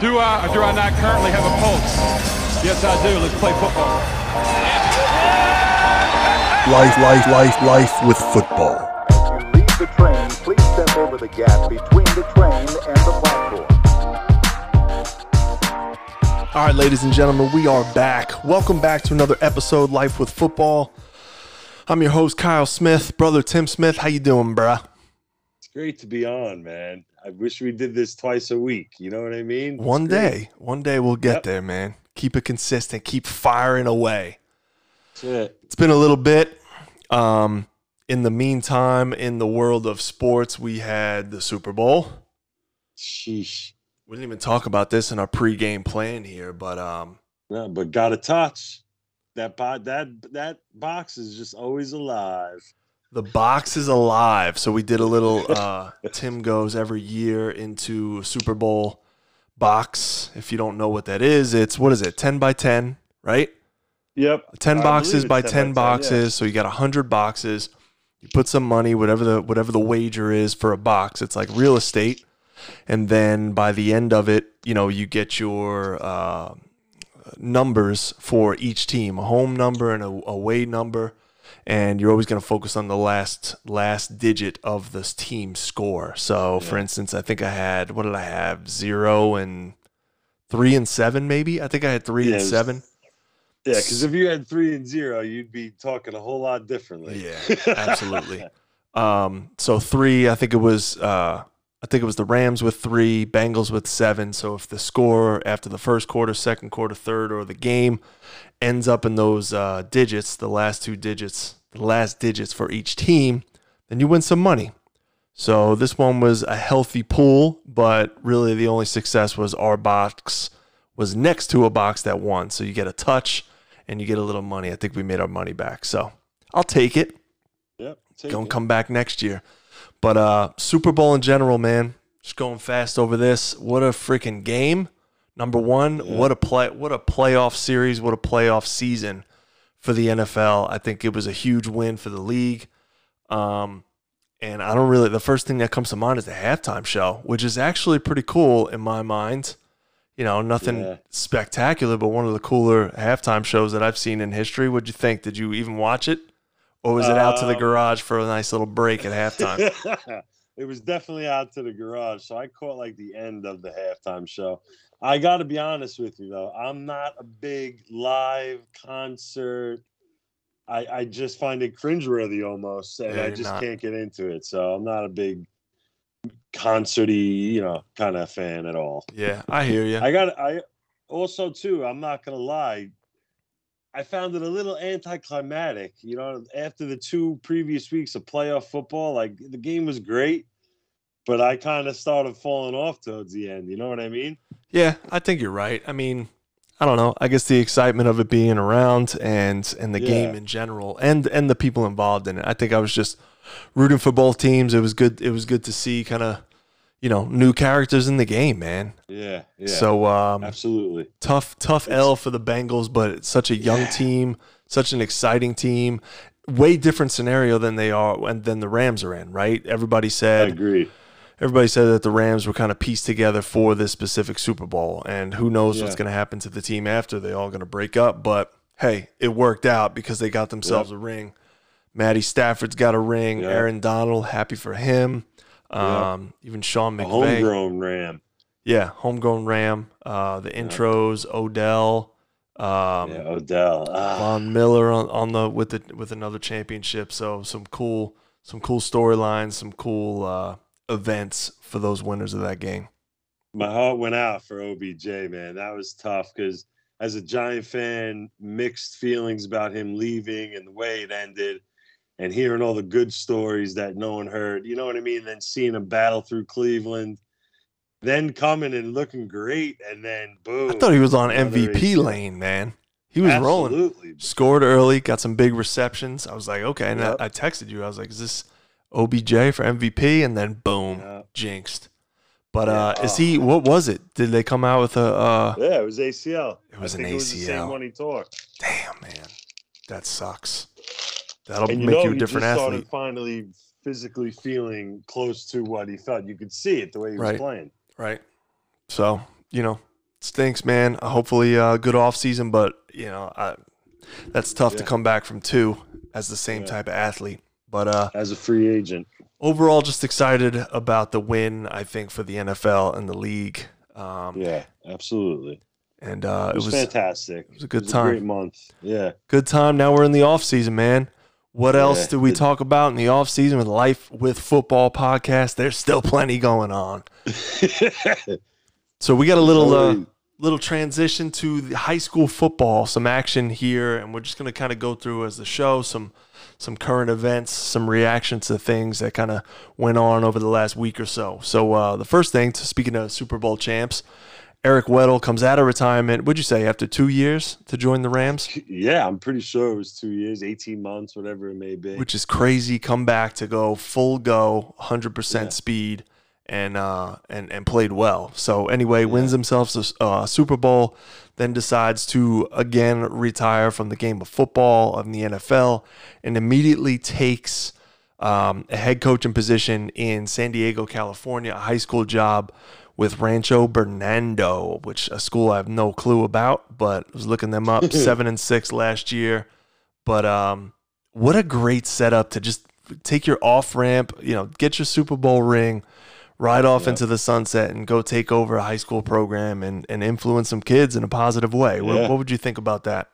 Do I or do I not currently have a pulse? Yes, I do. Let's play football. Life, life, life, life with football. As you leave the train, please step over the gap between the train and the platform. All right, ladies and gentlemen, we are back. Welcome back to another episode, Life with Football. I'm your host, Kyle Smith, brother Tim Smith. How you doing, bruh? Great to be on, man. I wish we did this twice a week. You know what I mean? One great. day, one day we'll get Yep. there, man. Keep it consistent. Keep firing away. That's it. It's been a little bit. Um, in the meantime, in the world of sports, we had the Super Bowl. Sheesh. We didn't even talk about this in our pregame plan here, but um, No, but got a touch. That bo- that that box is just always alive. The box is alive. So we did a little. Uh, Tim goes every year into a Super Bowl box. If you don't know what that is, it's what is it? Ten by ten, right? Yep. 10 I boxes by it's 10, 10 boxes so you got 100 boxes you put some money whatever the whatever the wager is for a box it's like real estate and then by the end of it you know you get your uh, numbers for each team a home number and a away number and you're always going to focus on the last last digit of this team score so for instance i think i had what did i have zero and three and seven maybe i think i had three Yeah, and was- seven Yeah, because if you had three and zero, you'd be talking a whole lot differently. Yeah, absolutely. Um, so three, I think it was, uh, I think it was the Rams with three, Bengals with seven. So if the score after the first quarter, second quarter, third, or the game ends up in those uh, digits, the last two digits, the last digits for each team, then you win some money. So this one was a healthy pool, but really the only success was our box was next to a box that won. So you get a touch and you get a little money. I think we made our money back. So I'll take it. Yep. take Gonna it. come back next year. But uh Super Bowl in general, man. Just going fast over this. What a freaking game. Number one, Yeah. what a play what a playoff series, what a playoff season for the NFL. I think it was a huge win for the league. Um and I don't really the first thing that comes to mind is the halftime show, which is actually pretty cool in my mind. You know, nothing Yeah. spectacular, but one of the cooler halftime shows that I've seen in history. What'd you think? Did you even watch it? Or was it out to the Um, garage for a nice little break at halftime? it was definitely out to the garage, so I caught like the end of the halftime show. I got to be honest with you though, I'm not a big live concert. I I just find it cringeworthy almost, and Yeah, I just not. can't get into it. So I'm not a big concerty, you know, kind of fan at all. yeah, I hear you. I got I also too, I'm not gonna lie. I found it a little anticlimactic. You know, after the two previous weeks of playoff football, like the game was great, but I kind of started falling off towards the end. You know what I mean? Yeah, I think you're right. I mean, I don't know. I guess the excitement of it being around and and the game in general and and the people involved in it. I think I was just rooting for both teams. It was good. It was good to see kind of you know new characters in the game, man. Yeah, yeah. So um, absolutely. tough tough L for the Bengals, but it's such a young Yeah. team, such an exciting team. Way different scenario than they are and than the Rams are in, right? Everybody said. I agree. everybody said that the Rams were kind of pieced together for this specific Super Bowl, and who knows what's going to happen to the team after they all going to break up. But hey, it worked out because they got themselves a ring. Matty Stafford's got a ring. Yeah. Aaron Donald, happy for him. Yeah. Um, even Sean A McVay, homegrown Ram. yeah, homegrown Ram. Uh, the intros, Odell, um, yeah, Odell. Ah, Von Miller on, on the with the with another championship. So some cool some cool storylines, some cool uh, events for those winners of that game. my heart went out for OBJ, man. That was tough because as a Giant fan, mixed feelings about him leaving and the way it ended, and hearing all the good stories that no one heard. You know what I mean? Then seeing him battle through Cleveland, then coming and looking great, and then boom. I thought he was on MVP ACL. lane, man. He was rolling. Scored early, got some big receptions. I was like, okay. And Yep. I, I texted you. I was like, is this OBJ for MVP? And then boom, Yeah. jinxed. But Yeah. uh, is Oh. he? What was it? Did they come out with a? Uh, Yeah, it was ACL. It was I an think It was the ACL. same one he tore. damn, man, that sucks. That'll and you make know, you a different athlete. started finally physically feeling close to what he felt. You could see it the way he was playing. Right. So you know, stinks, man. Hopefully, uh, good off season, but you know, I, that's tough to come back from two as the same Yeah. type of athlete. But uh, As a free agent. overall, just excited about the win. I think for the NFL and the league. Um, Yeah, absolutely. and uh, It was, fantastic. It was a good time. great month. Yeah. good time. Now we're in the off season, man. What else Yeah. do we talk about in the off season with Life with Football podcast? There's still plenty going on. So we got a little uh, little transition to the high school football, some action here, and we're just going to kind of go through as the show some some current events, some reactions to things that kind of went on over the last week or so. So uh, the first thing, to speaking of Super Bowl champs, Eric Weddle comes out of retirement. Would you say after two years to join the Rams? yeah, I'm pretty sure it was two years, 18 months, whatever it may be. which is crazy. Come back to go full go, hundred percent Yeah. speed, and uh and and played well. So anyway, wins himself a uh, Super Bowl, then decides to again retire from the game of football of the NFL, and immediately takes um, a head coaching position in San Diego, California, a high school job with Rancho Bernardo, which a school I have no clue about, but was looking them up. seven and six last year, but um, what a great setup to just take your off ramp, you know, get your Super Bowl ring, ride off Yep. into the sunset, and go take over a high school program and, and influence some kids in a positive way. What, what would you think about that?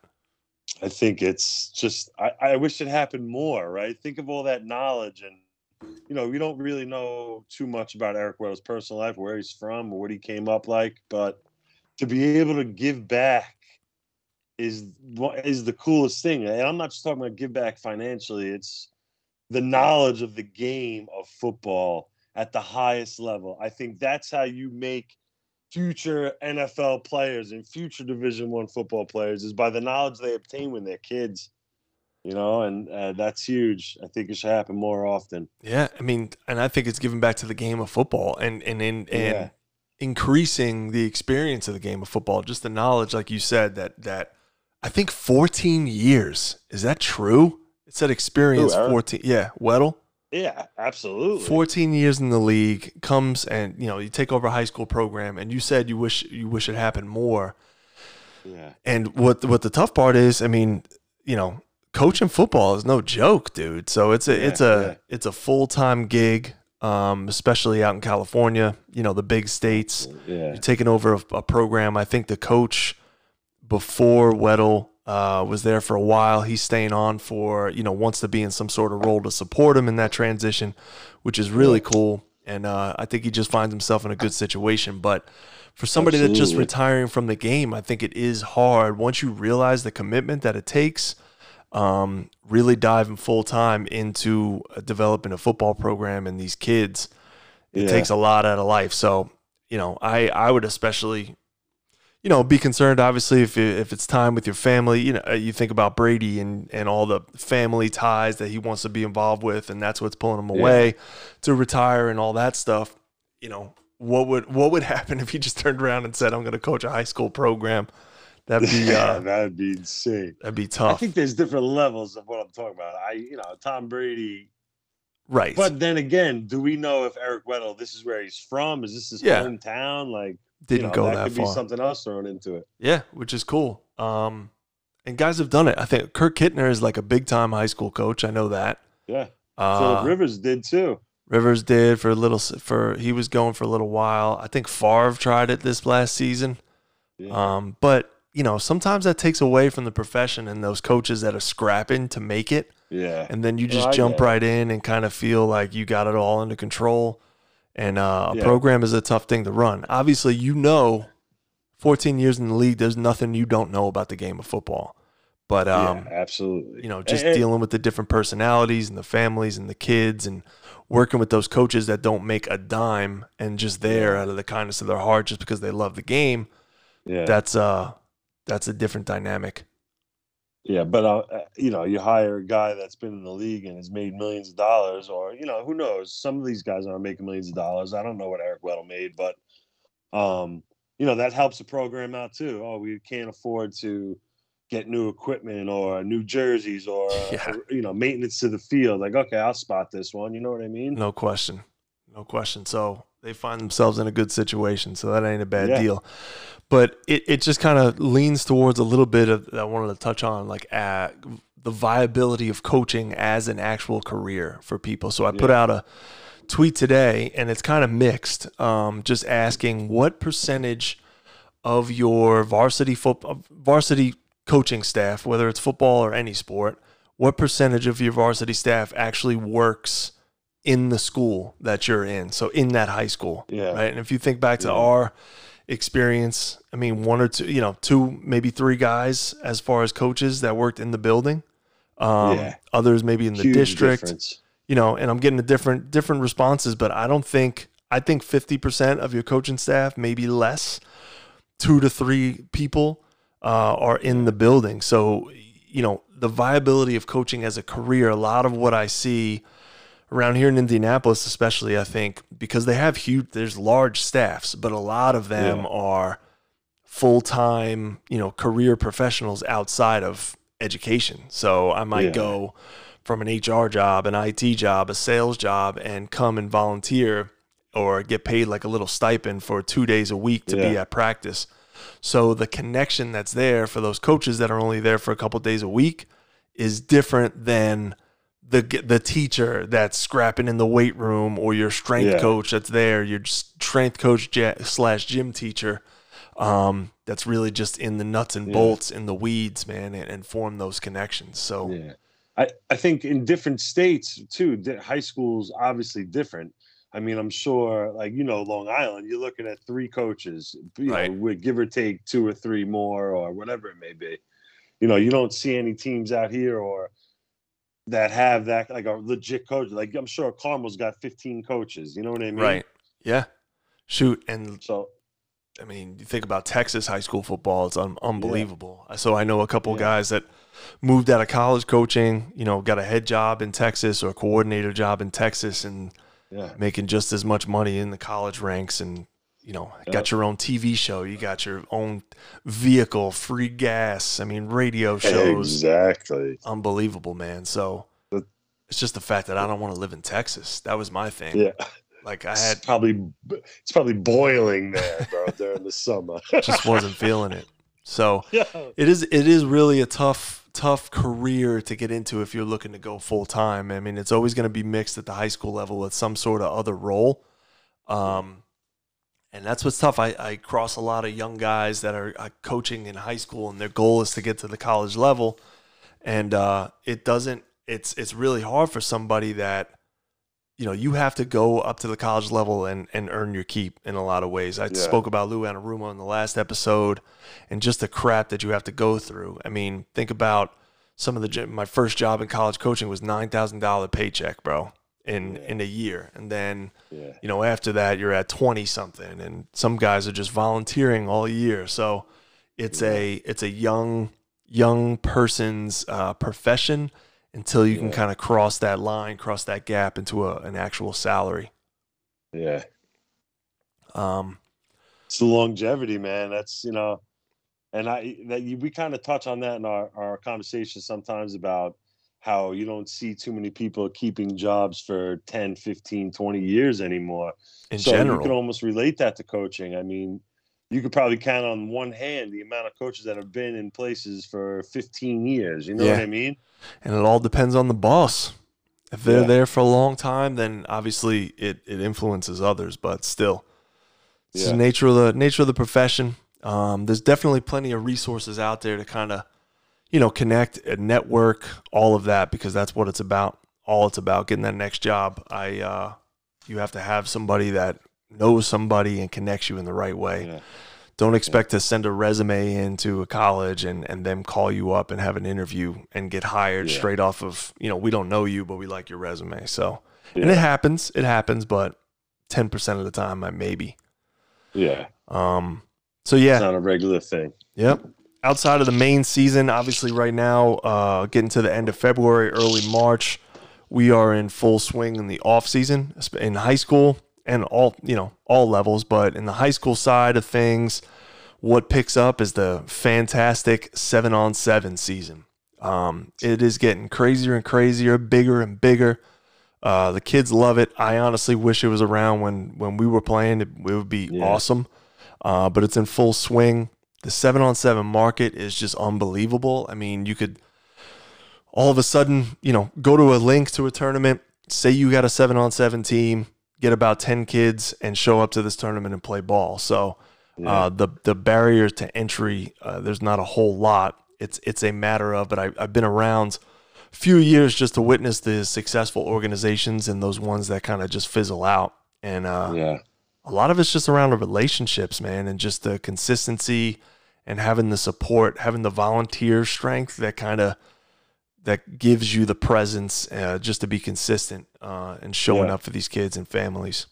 I think it's just I, I wish it happened more, right? Think of all that knowledge and you know, we don't really know too much about Eric Weddle's personal life, where he's from, or what he came up like, but to be able to give back is what is the coolest thing. And I'm not just talking about give back financially, it's the knowledge of the game of football at the highest level. I think that's how you make future NFL players and future Division One football players is by the knowledge they obtain when they're kids. You know, and uh, that's huge. I think it should happen more often. Yeah, I mean, and I think it's giving back to the game of football and and in and Yeah. increasing the experience of the game of football. Just the knowledge, like you said, that that I think 14 years is that true? It said experience Eric? 14. Yeah, Weddle. Yeah, absolutely. 14 years in the league comes and you know you take over a high school program and you said you wish you wish it happened more Yeah, and what what the tough part is i mean you know coaching football is no joke dude. So it's a Yeah, it's a yeah. it's a full-time gig um, especially out in california you know the big states. Yeah, you're taking over a, a program. I think the coach before weddle uh, was there for a while. He's staying on for you know wants to be in some sort of role to support him in that transition which is really cool. And uh, i think he just finds himself in a good situation. But for somebody that's just retiring from the game i think it is hard. Once you realize the commitment that it takes um, really diving full time into developing a football program and these kids it Yeah. takes a lot out of life so you know i i would especially you know be concerned obviously if it, if it's time with your family you know you think about brady and and all the family ties that he wants to be involved with and that's what's pulling him Yeah. away to retire and all that stuff you know what would what would happen if he just turned around and said i'm going to coach a high school program that'd be yeah, uh that'd be insane. that'd be tough. I think there's different levels of what I'm talking about. I, you know, Tom Brady. right But then again, do we know if Eric Weddle, this is where he's from? Is this his Yeah. hometown? Like, didn't you know, go that, that, could far be something else thrown into it. Yeah, which is cool. Um, and guys have done it. I think Kirk Kittner is like a big time high school coach. I know that. Yeah, Uh, Philip Rivers did too. Rivers did for a little. For he was going for a little while. I think Favre tried it this last season. Yeah. Um, but you know, sometimes that takes away from the profession and those coaches that are scrapping to make it, yeah. and then you just I jump right in and kind of feel like you got it all under control. And uh, a Yeah. program is a tough thing to run. Obviously, you know, 14 years in the league, there's nothing you don't know about the game of football. But um, yeah, absolutely. you know, just And- and- dealing with the different personalities and the families and the kids and working with those coaches that don't make a dime and just there Yeah. out of the kindness of their heart just because they love the game. Yeah, That's uh that's a different dynamic. yeah, but uh, uh, you know, you hire a guy that's been in the league and has made millions of dollars, or you know, who knows? Some of these guys aren't making millions of dollars. I don't know what Eric Weddle made, but um, you know, that helps the program out too. Oh, we can't afford to get new equipment or new jerseys or Yeah. or, you know maintenance to the field. Like, okay, I'll spot this one. You know what I mean? No question. No question. So, they find themselves in a good situation, so that ain't a bad Yeah. deal. But it, it just kind of leans towards a little bit of that I wanted to touch on, like uh, the viability of coaching as an actual career for people. So I put out a tweet today, and it's kind of mixed, um, just asking what percentage of your varsity football, varsity coaching staff, whether it's football or any sport, what percentage of your varsity staff actually works in the school that you're in? So in that high school, Yeah. right? And if you think back to our experience, I mean, one or two, you know, two, maybe three guys as far as coaches that worked in the building. Um, Yeah. Others maybe in the Huge district difference. you know, and I'm getting a different different responses, but I don't think I think 50% of your coaching staff, maybe less, two to three people uh, are in the building. So, you know, the viability of coaching as a career, a lot of what I see around here in Indianapolis, especially, I think, because they have huge, there's large staffs, but a lot of them Yeah. are full time, you know, career professionals outside of education. So I might Yeah. go from an HR job, an IT job, a sales job, and come and volunteer or get paid like a little stipend for two days a week to be at practice. So the connection that's there for those coaches that are only there for a couple days a week is different than the the teacher that's scrapping in the weight room or your strength Yeah. coach that's there, your strength coach slash gym teacher. Um, that's really just in the nuts and Yeah. bolts in the weeds, man, and, and form those connections. So Yeah. I, I think in different states too, high schools obviously different. I mean, I'm sure, like you know, Long Island, you're looking at three coaches, you Right. know, with give or take two or three more or whatever it may be. You know, you don't see any teams out here or that have that like a legit coach. Like I'm sure Carmel's got 15 coaches. You know what I mean? right, yeah, shoot, and So I mean, you think about Texas high school football; it's un- unbelievable. So I know a couple Yeah. guys that moved out of college coaching. You know, got a head job in Texas or a coordinator job in Texas, and yeah, making just as much money in the college ranks and you know got your own tv show you got your own vehicle free gas i mean radio shows exactly. unbelievable man so it's just the fact that i don't want to live in texas that was my thing Yeah, like i it's had probably it's probably boiling there, bro, during the summer. just wasn't feeling it so yeah. it is it is really a tough tough career to get into if you're looking to go full time. I mean, it's always going to be mixed at the high school level with some sort of other role. Um, and that's what's tough. I, I cross a lot of young guys that are uh, coaching in high school, and their goal is to get to the college level. And uh, it doesn't. It's it's really hard for somebody that you know you have to go up to the college level and and earn your keep in a lot of ways. I Yeah. spoke about Lou Anarumo in the last episode, and just the crap that you have to go through. I mean, think about some of the my first job in college coaching was nine thousand dollar paycheck, bro, in Yeah. in a year, and then Yeah. you know after that you're at 20 something and some guys are just volunteering all year so it's a it's a young young person's uh, profession until you can kind of cross that line cross that gap into a, an actual salary Yeah. um, It's the longevity, man. That's you know, and I that you, we kind of touch on that in our our conversation sometimes about how you don't see too many people keeping jobs for 10, 15, 20 years anymore. in so you can almost relate that to coaching. I mean, you could probably count on one hand the amount of coaches that have been in places for 15 years. You know Yeah. what I mean? and it all depends on the boss if they're Yeah. there for a long time then obviously it, it influences others but still it's the nature of the nature of the profession um, there's definitely plenty of resources out there to kind of you know connect and network all of that because that's what it's about all it's about getting that next job i uh, you have to have somebody that knows somebody and connects you in the right way Yeah. don't expect to send a resume into a college and, and them call you up and have an interview and get hired Yeah. straight off of, you know, we don't know you, but we like your resume. So, and it happens, it happens, but 10% of the time, I maybe. Yeah. Um, so yeah, It's yeah, not a regular thing. yep. Outside of the main season, obviously right now, uh, getting to the end of February, early March, we are in full swing in the off season in high school and all, you know, all levels, but in the high school side of things, what picks up is the fantastic seven on seven season. Um, it is getting crazier and crazier, bigger and bigger. Uh, the kids love it. I honestly wish it was around when when we were playing. It, it would be Yeah. awesome. Uh, but it's in full swing. The seven on seven market is just unbelievable. I mean, you could all of a sudden, you know, go to a link to a tournament. Say you got a seven on seven team, get about ten kids, and show up to this tournament and play ball. So uh, the the barrier to entry, uh, there's not a whole lot. It's it's a matter of, but I, I've been around a few years just to witness the successful organizations and those ones that kind of just fizzle out. And uh, Yeah. A lot of it's just around the relationships, man, and just the consistency and having the support, having the volunteer strength that kind of that gives you the presence uh, just to be consistent uh, and showing Yeah. up for these kids and families.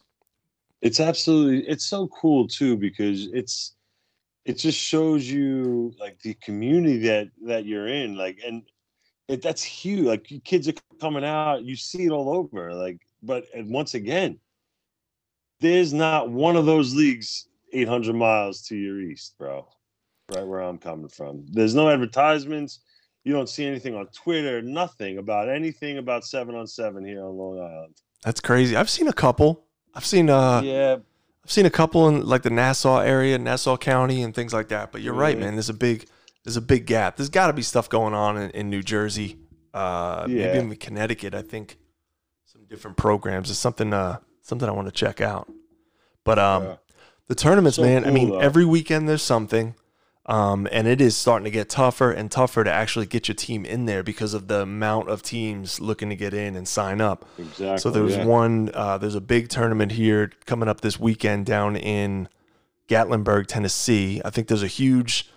it's absolutely it's so cool too because it's it just shows you like the community that that you're in like and it that's huge like kids are coming out you see it all over like but and once again there's not one of those leagues 800 miles to your east bro right where i'm coming from there's no advertisements you don't see anything on twitter nothing about anything about seven on seven here on long island That's crazy. I've seen a couple. I've seen uh, yeah I've seen a couple in like the Nassau area, Nassau County, and things like that. But you're right, Mhm. man. There's a big there's a big gap. There's got to be stuff going on in, in New Jersey, uh, Yeah. maybe in Connecticut. I think some different programs. It's something uh something I want to check out. But um, Yeah. the tournaments, So man. I mean, though. every weekend there's something. Um, and it is starting to get tougher and tougher to actually get your team in there because of the amount of teams looking to get in and sign up. exactly So there's yeah. one. Uh, there's a big tournament here coming up this weekend down in Gatlinburg, Tennessee. I think there's a huge,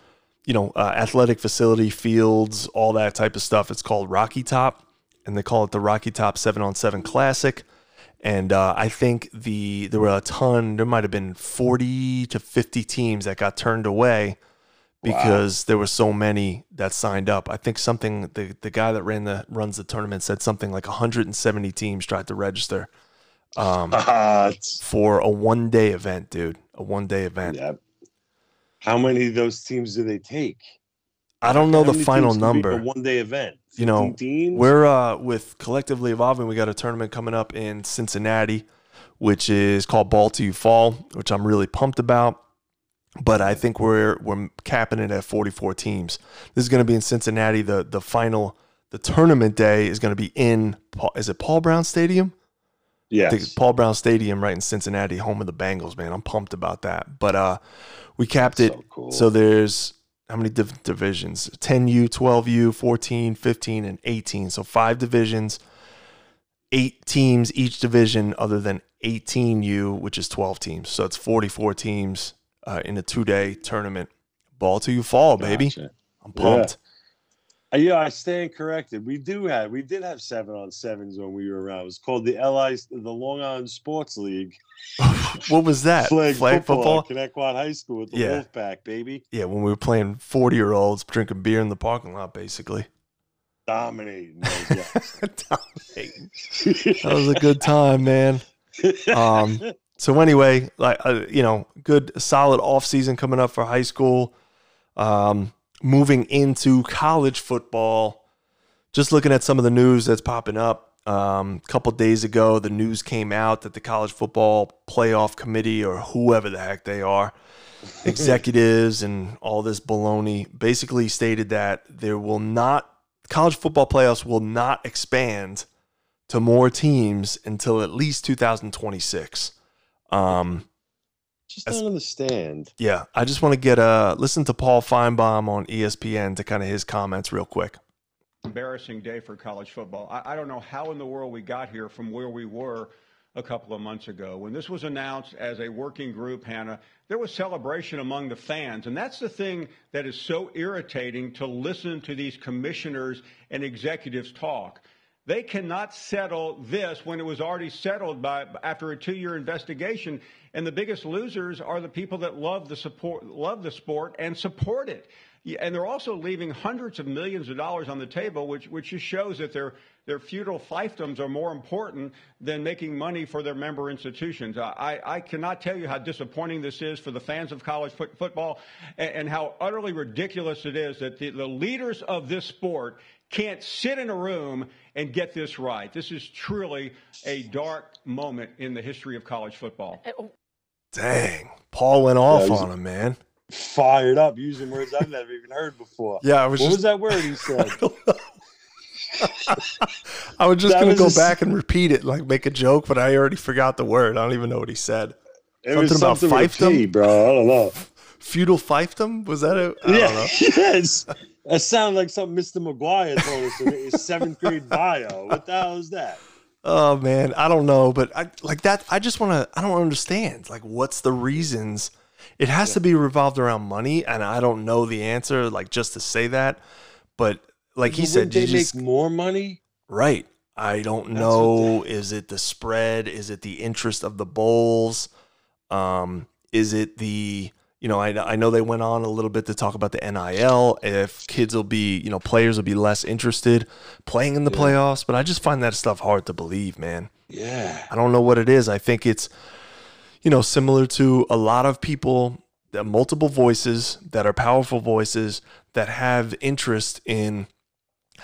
you know, uh, athletic facility, fields, all that type of stuff. It's called Rocky Top, and they call it the Rocky Top Seven on Seven Classic. And uh, I think the there were a ton. There might have been 40 to 50 teams that got turned away because there were so many that signed up. I think something the the guy that ran the runs the tournament said something like 170 teams tried to register um, it's- for a one day event, dude. A one day event. yeah. How many of those teams do they take? I don't know How the final number. A one day event. You know, teams? We're uh, with collectively evolving. We got a tournament coming up in Cincinnati, which is called Ball to You Fall, which I'm really pumped about. But I think we're we're capping it at 44 teams. This is going to be in Cincinnati. The the final the tournament day is going to be in is it Paul Brown Stadium? Yes. Paul Brown Stadium right in Cincinnati, home of the Bengals, man. I'm pumped about that. But uh we capped it So cool. so there's how many div- divisions? 10U, 12U, 14, 15 and 18. So five divisions, eight teams each division other than 18U, which is 12 teams. So it's 44 teams uh, in a two-day tournament. Ball to you fall, baby. Gotcha. I'm pumped. Uh, yeah, I stand corrected. We do have we did have seven on sevens when we were around. It was called the LI the Long Island Sports League. What was that? Flag, football, football? at Connecticut High School with the Yeah. Wolfpack, baby. Yeah, when we were playing 40-year-olds drinking beer in the parking lot, basically. Dominating. Dominating. that was a good time, man. Um, so anyway, like uh, you know, good solid off season coming up for high school. Um, moving into college football, just looking at some of the news that's popping up. Um, a couple days ago, the news came out that the college football playoff committee, or whoever the heck they are, executives and all this baloney, basically stated that there will not college football playoffs will not expand to more teams until at least 2026. Um, Just don't understand. yeah, I just want to get a listen to Paul Finebaum on ESPN to kind of his comments real quick. embarrassing day for college football. I, I don't know how in the world we got here from where we were a couple of months ago. When this was announced as a working group, Hannah, there was celebration among the fans. And that's the thing that is so irritating to listen to these commissioners and executives talk. They cannot settle this when it was already settled by after a two-year investigation. And the biggest losers are the people that love the support, love the sport and support it. And they're also leaving hundreds of millions of dollars on the table, which, which just shows that their, their feudal fiefdoms are more important than making money for their member institutions. I, I cannot tell you how disappointing this is for the fans of college foot, football and, and, how utterly ridiculous it is that the, the leaders of this sport can't sit in a room and get this right. This is truly a dark moment in the history of college football. Uh, oh. Dang. Paul went off yeah, on him, man. Fired up using words I've never even heard before. Yeah, I was what just, was that word he said? I, I was just going to go a, back and repeat it, like make a joke, but I already forgot the word. I don't even know what he said. It something was something about fiefdom, bro. I don't know. Feudal fiefdom was that it? yeah, yes. That sounded like something Mr. McGuire told us in his seventh grade bio. What the hell is that? Oh man, I don't know, but I like that. I just want to. I don't understand. Like, what's the reasons? It has yeah. to be revolved around money, and I don't know the answer. Like, just to say that, but like he said, they make just, more money, right? I don't That's know. Is it the spread? Is it the interest of the bowls? Um, is it the you know, I, I know they went on a little bit to talk about the NIL, if kids will be, you know, players will be less interested playing in the yeah. playoffs, but I just find that stuff hard to believe, man. Yeah. I don't know what it is. I think it's, you know, similar to a lot of people, multiple voices that are powerful voices that have interest in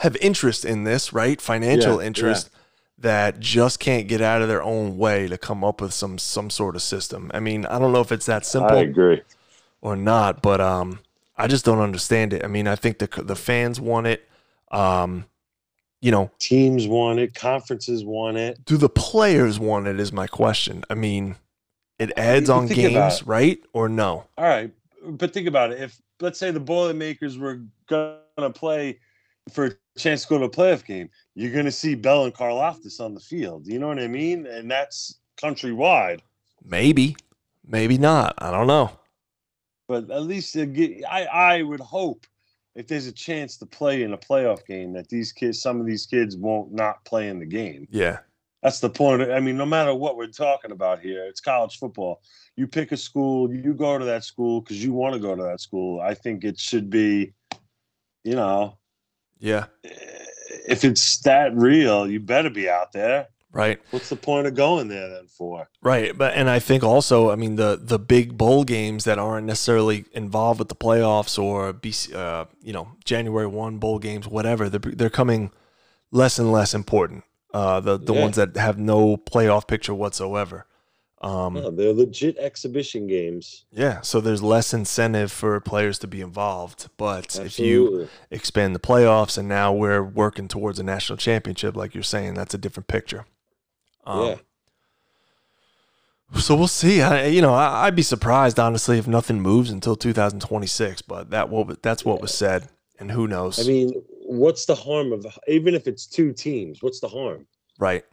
have interest in this, right? Financial yeah, interest yeah. that just can't get out of their own way to come up with some some sort of system. I mean, I don't know if it's that simple. I agree or not, but um, I just don't understand it. I mean, I think the the fans want it. Um, you know, teams want it, conferences want it. Do the players want it? Is my question. I mean, it adds on games, right? Or no? All right, but think about it. If let's say the Boilermakers were gonna play for a chance to go to a playoff game, you're gonna see Bell and Karlaftis on the field. You know what I mean? And that's countrywide. Maybe, maybe not. I don't know but at least get, I I would hope if there's a chance to play in a playoff game that these kids, some of these kids won't not play in the game. Yeah, that's the point. I mean, no matter what we're talking about here, it's college football. You pick a school, you go to that school because you want to go to that school. I think it should be, you know, yeah. If it's that real, you better be out there. Right. What's the point of going there then for? Right. But and I think also, I mean, the the big bowl games that aren't necessarily involved with the playoffs or BC, uh, you know, January one bowl games, whatever, they're they're coming less and less important. Uh, the the yeah. ones that have no playoff picture whatsoever. Um, they're legit exhibition games. Yeah, so there's less incentive for players to be involved. But Absolutely. if you expand the playoffs and now we're working towards a national championship, like you're saying, that's a different picture. Um, yeah. So we'll see. I, you know, I, would be surprised honestly if nothing moves until 2026. But that what that's what was said, and who knows? I mean, what's the harm of even if it's two teams? What's the harm? Right.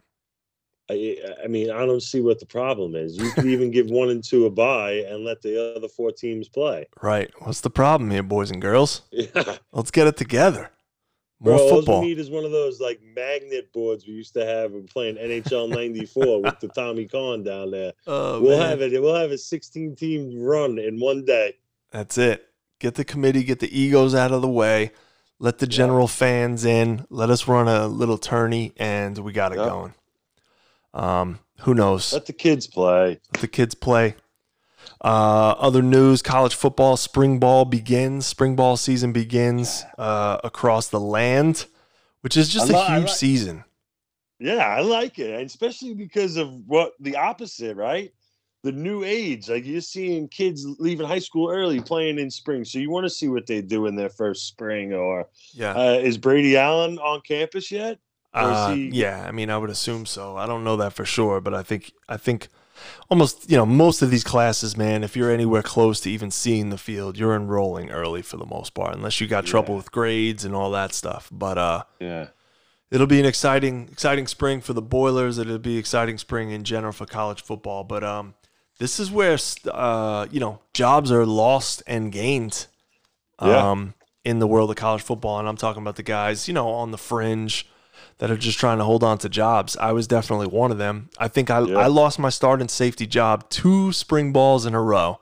I, I mean, I don't see what the problem is. You could even give one and two a bye and let the other four teams play. Right. What's the problem here, boys and girls? Yeah. Let's get it together. More Bro, football. All we need is one of those like magnet boards we used to have when playing NHL '94 with the Tommy Kahn down there. Oh, we'll man. have it. We'll have a 16 team run in one day. That's it. Get the committee, get the egos out of the way, let the general yeah. fans in. Let us run a little tourney, and we got it yep. going. Um, who knows? Let the kids play. Let the kids play. Uh, other news: college football spring ball begins. Spring ball season begins uh, across the land, which is just a huge like, season. Yeah, I like it, especially because of what the opposite, right? The new age, like you're seeing kids leaving high school early, playing in spring. So you want to see what they do in their first spring. Or yeah, uh, is Brady Allen on campus yet? Uh, he... Yeah, I mean, I would assume so. I don't know that for sure, but I think I think almost you know most of these classes man if you're anywhere close to even seeing the field you're enrolling early for the most part unless you got yeah. trouble with grades and all that stuff. But uh yeah. it'll be an exciting exciting spring for the boilers. It'll be exciting spring in general for college football. But um this is where uh you know jobs are lost and gained um yeah. in the world of college football. And i'm talking about the guys you know on the fringe that are just trying to hold on to jobs. I was definitely one of them. I think I, Yeah. I lost my start and safety job two spring balls in a row.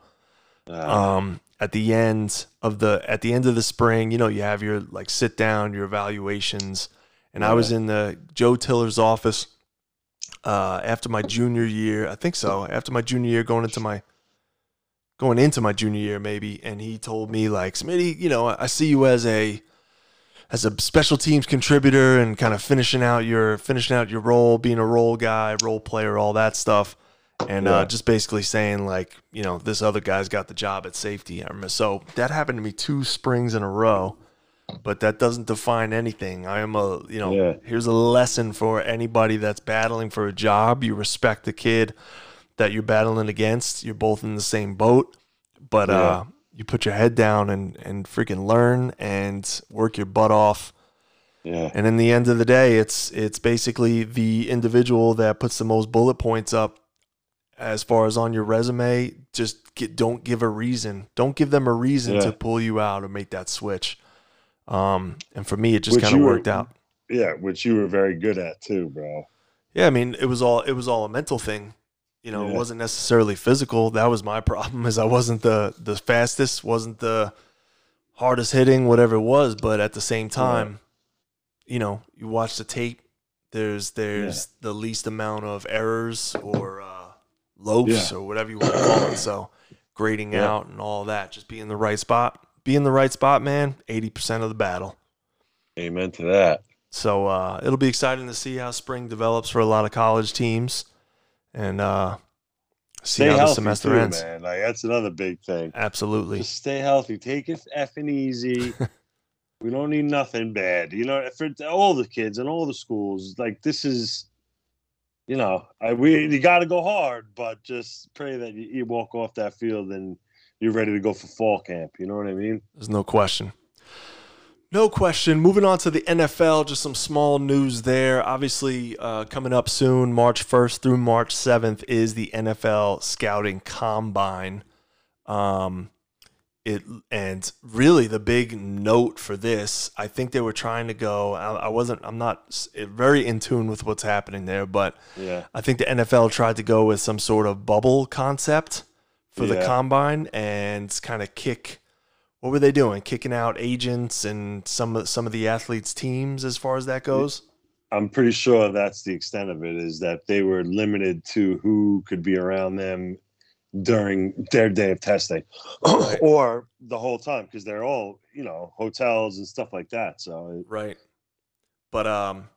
Ah. Um, at the end of the at the end of the spring, you know, you have your like sit down, your evaluations, and I was in the Joe Tiller's office uh, after my junior year. I think so. After my junior year, going into my going into my junior year, maybe, and he told me like, Smitty, you know, I see you as a as a special teams contributor and kind of finishing out your finishing out your role, being a role guy, role player, all that stuff, and Yeah. uh, just basically saying like, you know, this other guy's got the job at safety. So that happened to me two springs in a row, but that doesn't define anything. I am a, you know, Yeah. here's a lesson for anybody that's battling for a job. You respect the kid that you're battling against. You're both in the same boat, but Yeah. uh, you put your head down and and freaking learn and work your butt off. Yeah. And in the end of the day, it's it's basically the individual that puts the most bullet points up as far as on your resume. Just get, don't give a reason. Don't give them a reason Yeah. to pull you out or make that switch. Um, and for me, it just kind of you were- worked out. Yeah, which you were very good at too, bro. Yeah, I mean, it was all it was all a mental thing. You know, it wasn't necessarily physical. That was my problem. Is I wasn't the the fastest, wasn't the hardest hitting, whatever it was. But at the same time, you know, you watch the tape. There's there's the least amount of errors or uh, loafs Yeah. or whatever you want to call it. So grading Yeah. out and all that, just be in the right spot. Be in the right spot, man. Eighty percent of the battle. Amen to that. So uh, it'll be exciting to see how spring develops for a lot of college teams, and uh, see Stay how the semester too, ends. man. Like that's another big thing. Absolutely. Just stay healthy. Take it effing easy. we don't need nothing bad. You know, for all the kids and all the schools, like this is, you know, I, we you got to go hard, but just pray that you, you walk off that field and you're ready to go for fall camp. You know what I mean? There's no question. No question. Moving on to the NFL, just some small news there. Obviously, uh, coming up soon, March 1st through March 7th, is the NFL Scouting Combine. Um, it and really the big note for this, I think they were trying to go. I, I wasn't. I'm not very in tune with what's happening there, but Yeah. I think the NFL tried to go with some sort of bubble concept for the combine and kind of kick. What were they doing? Kicking out agents and some of some of the athletes' teams as far as that goes. I'm pretty sure that's the extent of it is that they were limited to who could be around them during their day of testing Right. or the whole time because they're all, you know, hotels and stuff like that. So, Right. But um,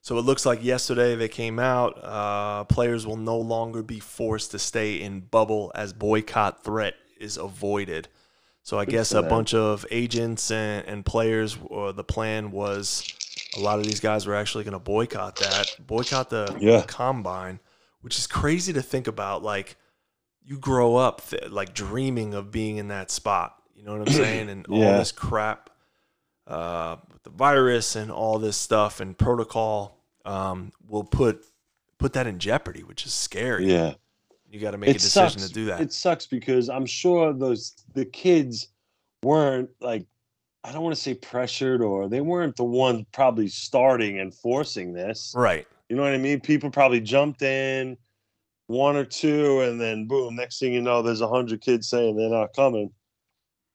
so it looks like yesterday they came out. Uh, players will no longer be forced to stay in bubble as boycott threat is avoided. So I Good guess a bunch of agents and, and players, or the plan was a lot of these guys were actually going to boycott that, boycott the, Yeah. the combine, which is crazy to think about. Like you grow up th- like dreaming of being in that spot. You know what I'm saying? And all this crap uh, with the virus and all this stuff and protocol um, will put put that in jeopardy, which is scary. yeah. You got to make a decision to do that. It sucks because I'm sure those the kids weren't like I don't want to say pressured or they weren't the ones probably starting and forcing this. right. You know what I mean? People probably jumped in one or two, and then boom, next thing you know, there's a hundred kids saying they're not coming.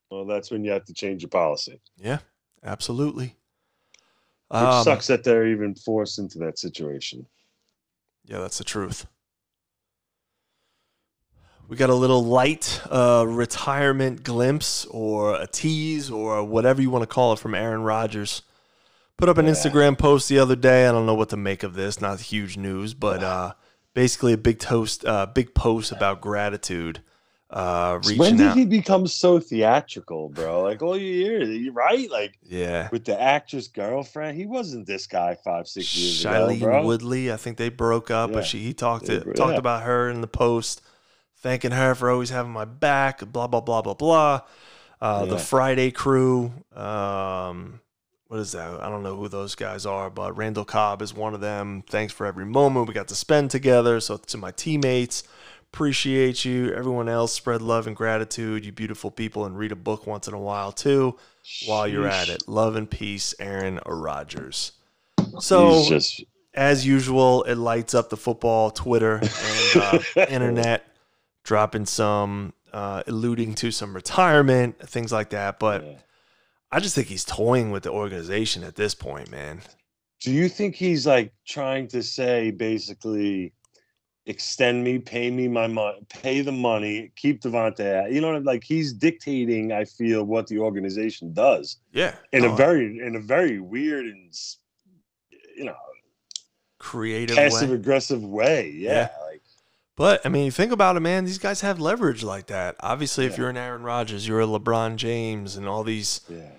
Well, that's when you have to change your policy. Yeah. Absolutely. Which Um, sucks that they're even forced into that situation. Yeah, that's the truth. We got a little light uh, retirement glimpse or a tease or whatever you want to call it from Aaron Rodgers. Put up an Yeah. Instagram post the other day. I don't know what to make of this. Not huge news, but uh, basically a big toast, uh, big post about gratitude. Uh, When did out. he become so theatrical, bro? Like all you hear, you right? Like yeah. with the actress girlfriend, he wasn't this guy five, six years ago, Shailene bro. Woodley. I think they broke up, Yeah. but she he talked bro- talked about her in the post, thanking her for always having my back. Blah blah blah blah blah. Uh, The Friday Crew. Um, what is that? I don't know who those guys are, but Randall Cobb is one of them. Thanks for every moment we got to spend together. So to my teammates. Appreciate you. Everyone else, spread love and gratitude, you beautiful people, and read a book once in a while too while you're at it. Love and peace, Aaron Rodgers. So just as usual, it lights up the football Twitter and uh, internet, dropping some, uh, alluding to some retirement, things like that. But Yeah. I just think he's toying with the organization at this point, man. Do you think he's like trying to say basically extend me, pay me my money, pay the money, keep Davante? You know, like he's dictating. I feel what the organization does Yeah, in a very, in a very weird and you know creative passive way. aggressive way. Yeah, Yeah. But I mean, think about it, man. These guys have leverage like that. Obviously, if you're an Aaron Rodgers, you're a LeBron James, and all these yeah,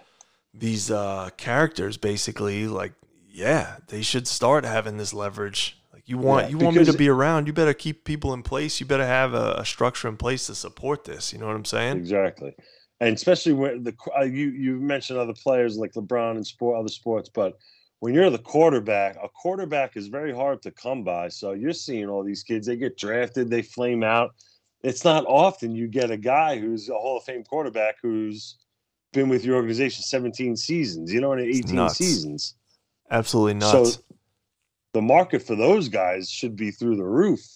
these uh, characters, basically, like, yeah, they should start having this leverage. Like, you want Yeah, you want me to be around, you better keep people in place. You better have a, a structure in place to support this. You know what I'm saying? exactly. And especially when the uh, you you mentioned other players like LeBron and sport other sports, but when you're the quarterback, a quarterback is very hard to come by. So you're seeing all these kids, they get drafted, they flame out. It's not often you get a guy who's a Hall of Fame quarterback who's been with your organization 17 seasons, you know, in 18 nuts. seasons. Absolutely nuts. So the market for those guys should be through the roof.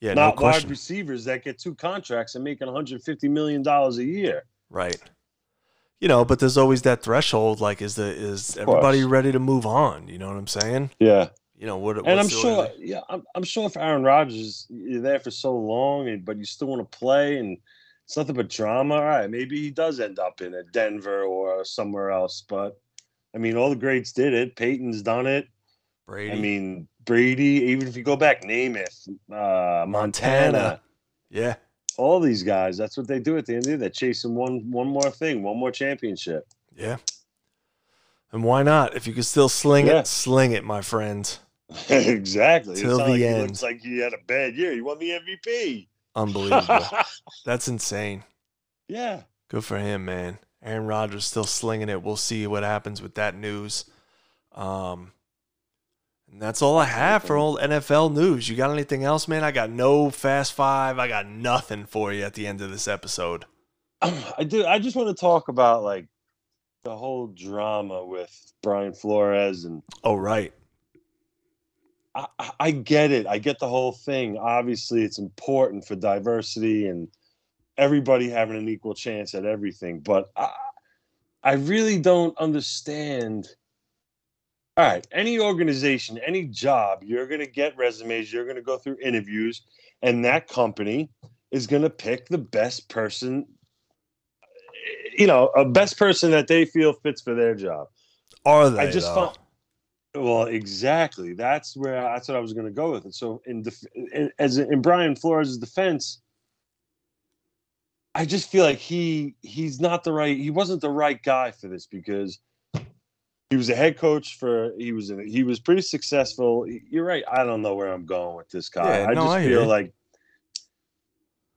yeah, no not wide receivers that get two contracts and making 150 million dollars a year. Right. You know, but there's always that threshold. Like, is the is everybody ready to move on? You know what I'm saying? Yeah. You know what? and I'm sure, yeah, I'm, I'm sure if Aaron Rodgers, you're there for so long, and but you still want to play, and it's nothing but drama. All right, maybe he does end up in a Denver or somewhere else. But I mean, all the greats did it. Peyton's done it. Brady. I mean, Brady. Even if you go back, Namath, uh, Montana, Montana. yeah. All these guys. That's what they do at the end of the day. They're chasing one, one more thing, one more championship. Yeah. And why not? If you can still sling Yeah. it, sling it, my friend. exactly. Till the like end. looks like he had a bad year. He won the MVP. Unbelievable. That's insane. yeah. Good for him, man. Aaron Rodgers still slinging it. We'll see what happens with that news. Um, and that's all I have for old NFL news. You got anything else, man? I got no fast five. I got nothing for you at the end of this episode. Um, I do. I just want to talk about like the whole drama with Brian Flores, and Oh, right. I, I- I get it. I get the whole thing. Obviously, it's important for diversity and everybody having an equal chance at everything. But I, I really don't understand. All right, any organization, any job, you're going to get resumes, you're going to go through interviews, and that company is going to pick the best person, you know, a best person that they feel fits for their job. Are they? I just though? found. Well, exactly. That's where that's what I was going to go with it. So, in, def- in as in Brian Flores' defense, I just feel like he he's not the right. He wasn't the right guy for this because he was a head coach for. He was in, he was pretty successful. You're right. I don't know where I'm going with this guy. Yeah, I no, just I feel like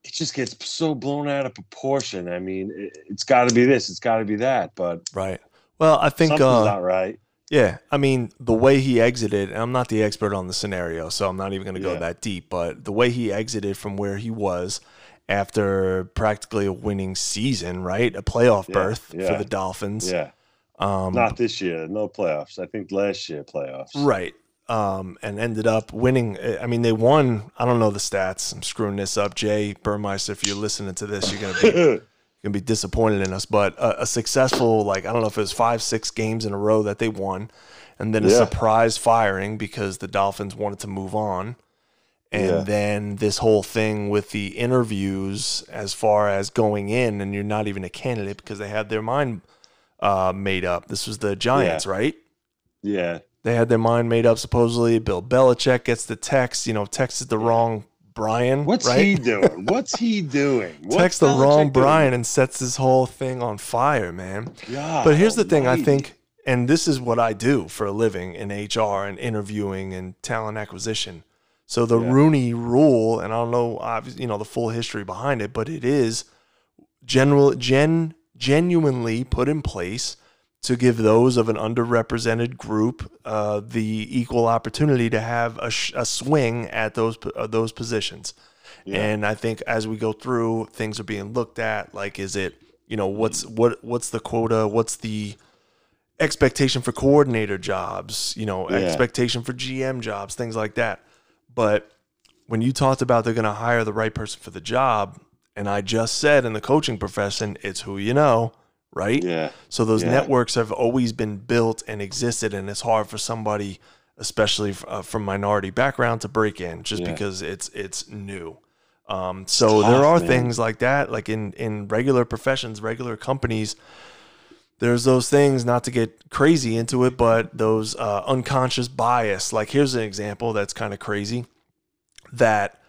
it just gets so blown out of proportion. I mean, it, it's got to be this. It's got to be that. But Right. Well, I think something's uh, not right. Yeah, I mean the way he exited. and I'm not the expert on the scenario, so I'm not even going to go Yeah. that deep. But the way he exited from where he was after practically a winning season, right, a playoff Yeah, berth for the Dolphins. Yeah. Um, Not this year. No playoffs. I think last year playoffs. right. Um, and ended up winning. I mean, they won. I don't know the stats. I'm screwing this up, Jay Burmeister. If you're listening to this, you're gonna be gonna be disappointed in us. But a, a successful, like I don't know if it was five, six games in a row that they won, and then a Yeah. surprise firing because the Dolphins wanted to move on, and Yeah. then this whole thing with the interviews as far as going in, and you're not even a candidate because they had their mind uh, made up. This was the Giants, right? yeah. They had their mind made up. Supposedly, Bill Belichick gets the text. You know, texted the wrong Brian. What's right? he doing? What's he doing? What's Text the wrong doing? Brian and sets this whole thing on fire, man. God But here's the thing I think, and this is what I do for a living in HR and interviewing and talent acquisition. So the Yeah. Rooney rule, and I don't know, obviously, you know, the full history behind it, but it is general, gen, genuinely put in place to give those of an underrepresented group uh, the equal opportunity to have a, sh- a swing at those uh, those positions. Yeah. And I think as we go through, things are being looked at. Like, is it you know what's what what's the quota? What's the expectation for coordinator jobs, you know, Yeah. expectation for GM jobs, things like that. But when you talked about they're going to hire the right person for the job, and I just said in the coaching profession, it's who you know, right? Yeah. So those Yeah. networks have always been built and existed, and it's hard for somebody, especially uh, from minority background, to break in just Yeah. because it's it's new. Um, so there are man. things like that, like in in regular professions, regular companies. There's those things, not to get crazy into it, but those uh, unconscious bias. Like here's an example that's kind of crazy. That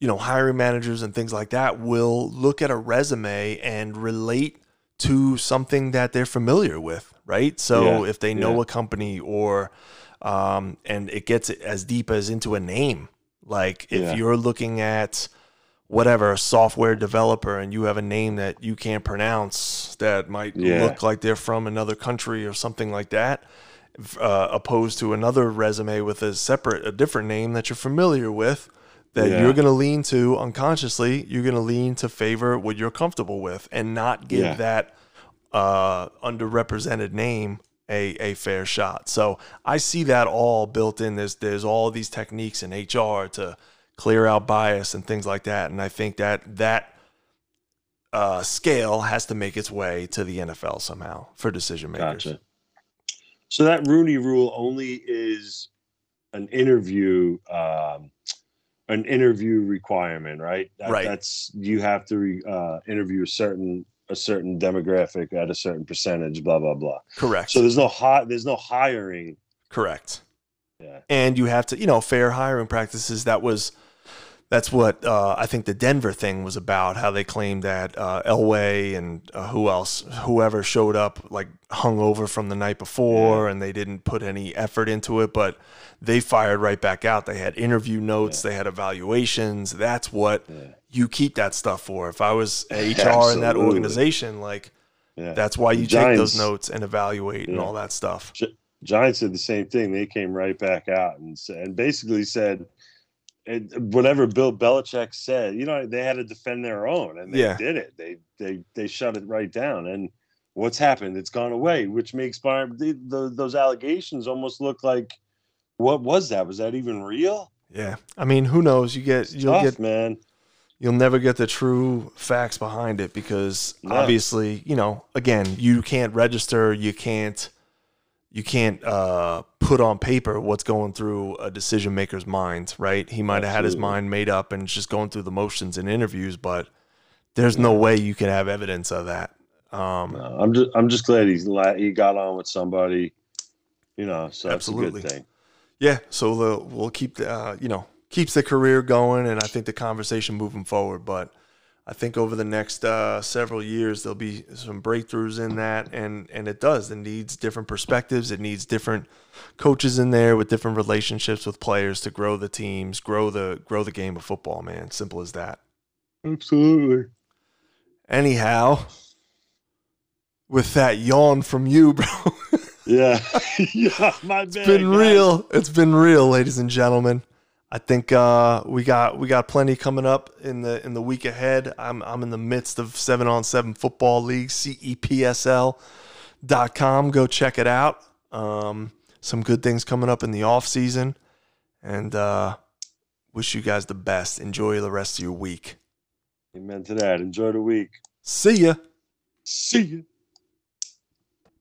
you know, hiring managers and things like that will look at a resume and relate to something that they're familiar with, right? So Yeah, if they know yeah. a company or um, and it gets as deep as into a name, like if Yeah. you're looking at whatever a software developer and you have a name that you can't pronounce that might look like they're from another country or something like that uh, opposed to another resume with a separate a different name that you're familiar with that Yeah. you're going to lean to unconsciously you're going to lean to favor what you're comfortable with and not give Yeah. that uh, underrepresented name a, a fair shot so i see that all built in there's there's all these techniques in hr to clear out bias and things like that and i think that that uh, scale has to make its way to the nfl somehow for decision makers Gotcha. So that Rooney Rule only is an interview, um, an interview requirement, right? That, Right. That's you have to re, uh, interview a certain a certain demographic at a certain percentage, blah blah blah. correct So there's no hi- there's no hiring. correct Yeah, and you have to you know fair hiring practices that was that's what uh, I think the Denver thing was about. How they claimed that uh, Elway and uh, who else, whoever showed up like hung over from the night before, and they didn't put any effort into it, but they fired right back out. They had interview notes, they had evaluations. That's what Yeah. you keep that stuff for. If I was HR in that organization, like yeah. that's why you The take those notes and evaluate and all that stuff. Giants did the same thing. They came right back out and and basically said, and whatever Bill Belichick said, you know, they had to defend their own, and they Yeah. did it. They they they shut it right down. And what's happened? It's gone away, which makes Byron the, the, those allegations almost look like what was that? Was that even real? Yeah, I mean, who knows? You get you'll Tough, get man. you'll never get the true facts behind it because No. obviously, you know, again, you can't register, you can't you can't uh, put on paper what's going through a decision maker's mind, right? He might have had his mind made up and just going through the motions in interviews, but there's no way you can have evidence of that. Um, No, I'm just I'm just glad he's la- he got on with somebody, you know. So that's a Absolutely. good thing. yeah, so the, we'll keep the uh, you know keeps the career going, and I think the conversation moving forward. But I think over the next uh, several years there'll be some breakthroughs in that, and and it does. It needs different perspectives. It needs different coaches in there with different relationships with players to grow the teams, grow the grow the game of football. Man, simple as that. Absolutely. Anyhow, with that yawn from you, bro. Yeah. yeah. My bad. it's been guys. real. It's been real, ladies and gentlemen. I think uh, we got we got plenty coming up in the in the week ahead. I'm I'm in the midst of seven on seven football league, E cepsl.com. Go check it out. Um, some good things coming up in the off season, and uh, wish you guys the best. Enjoy the rest of your week. Amen to that. Enjoy the week. See ya. See you.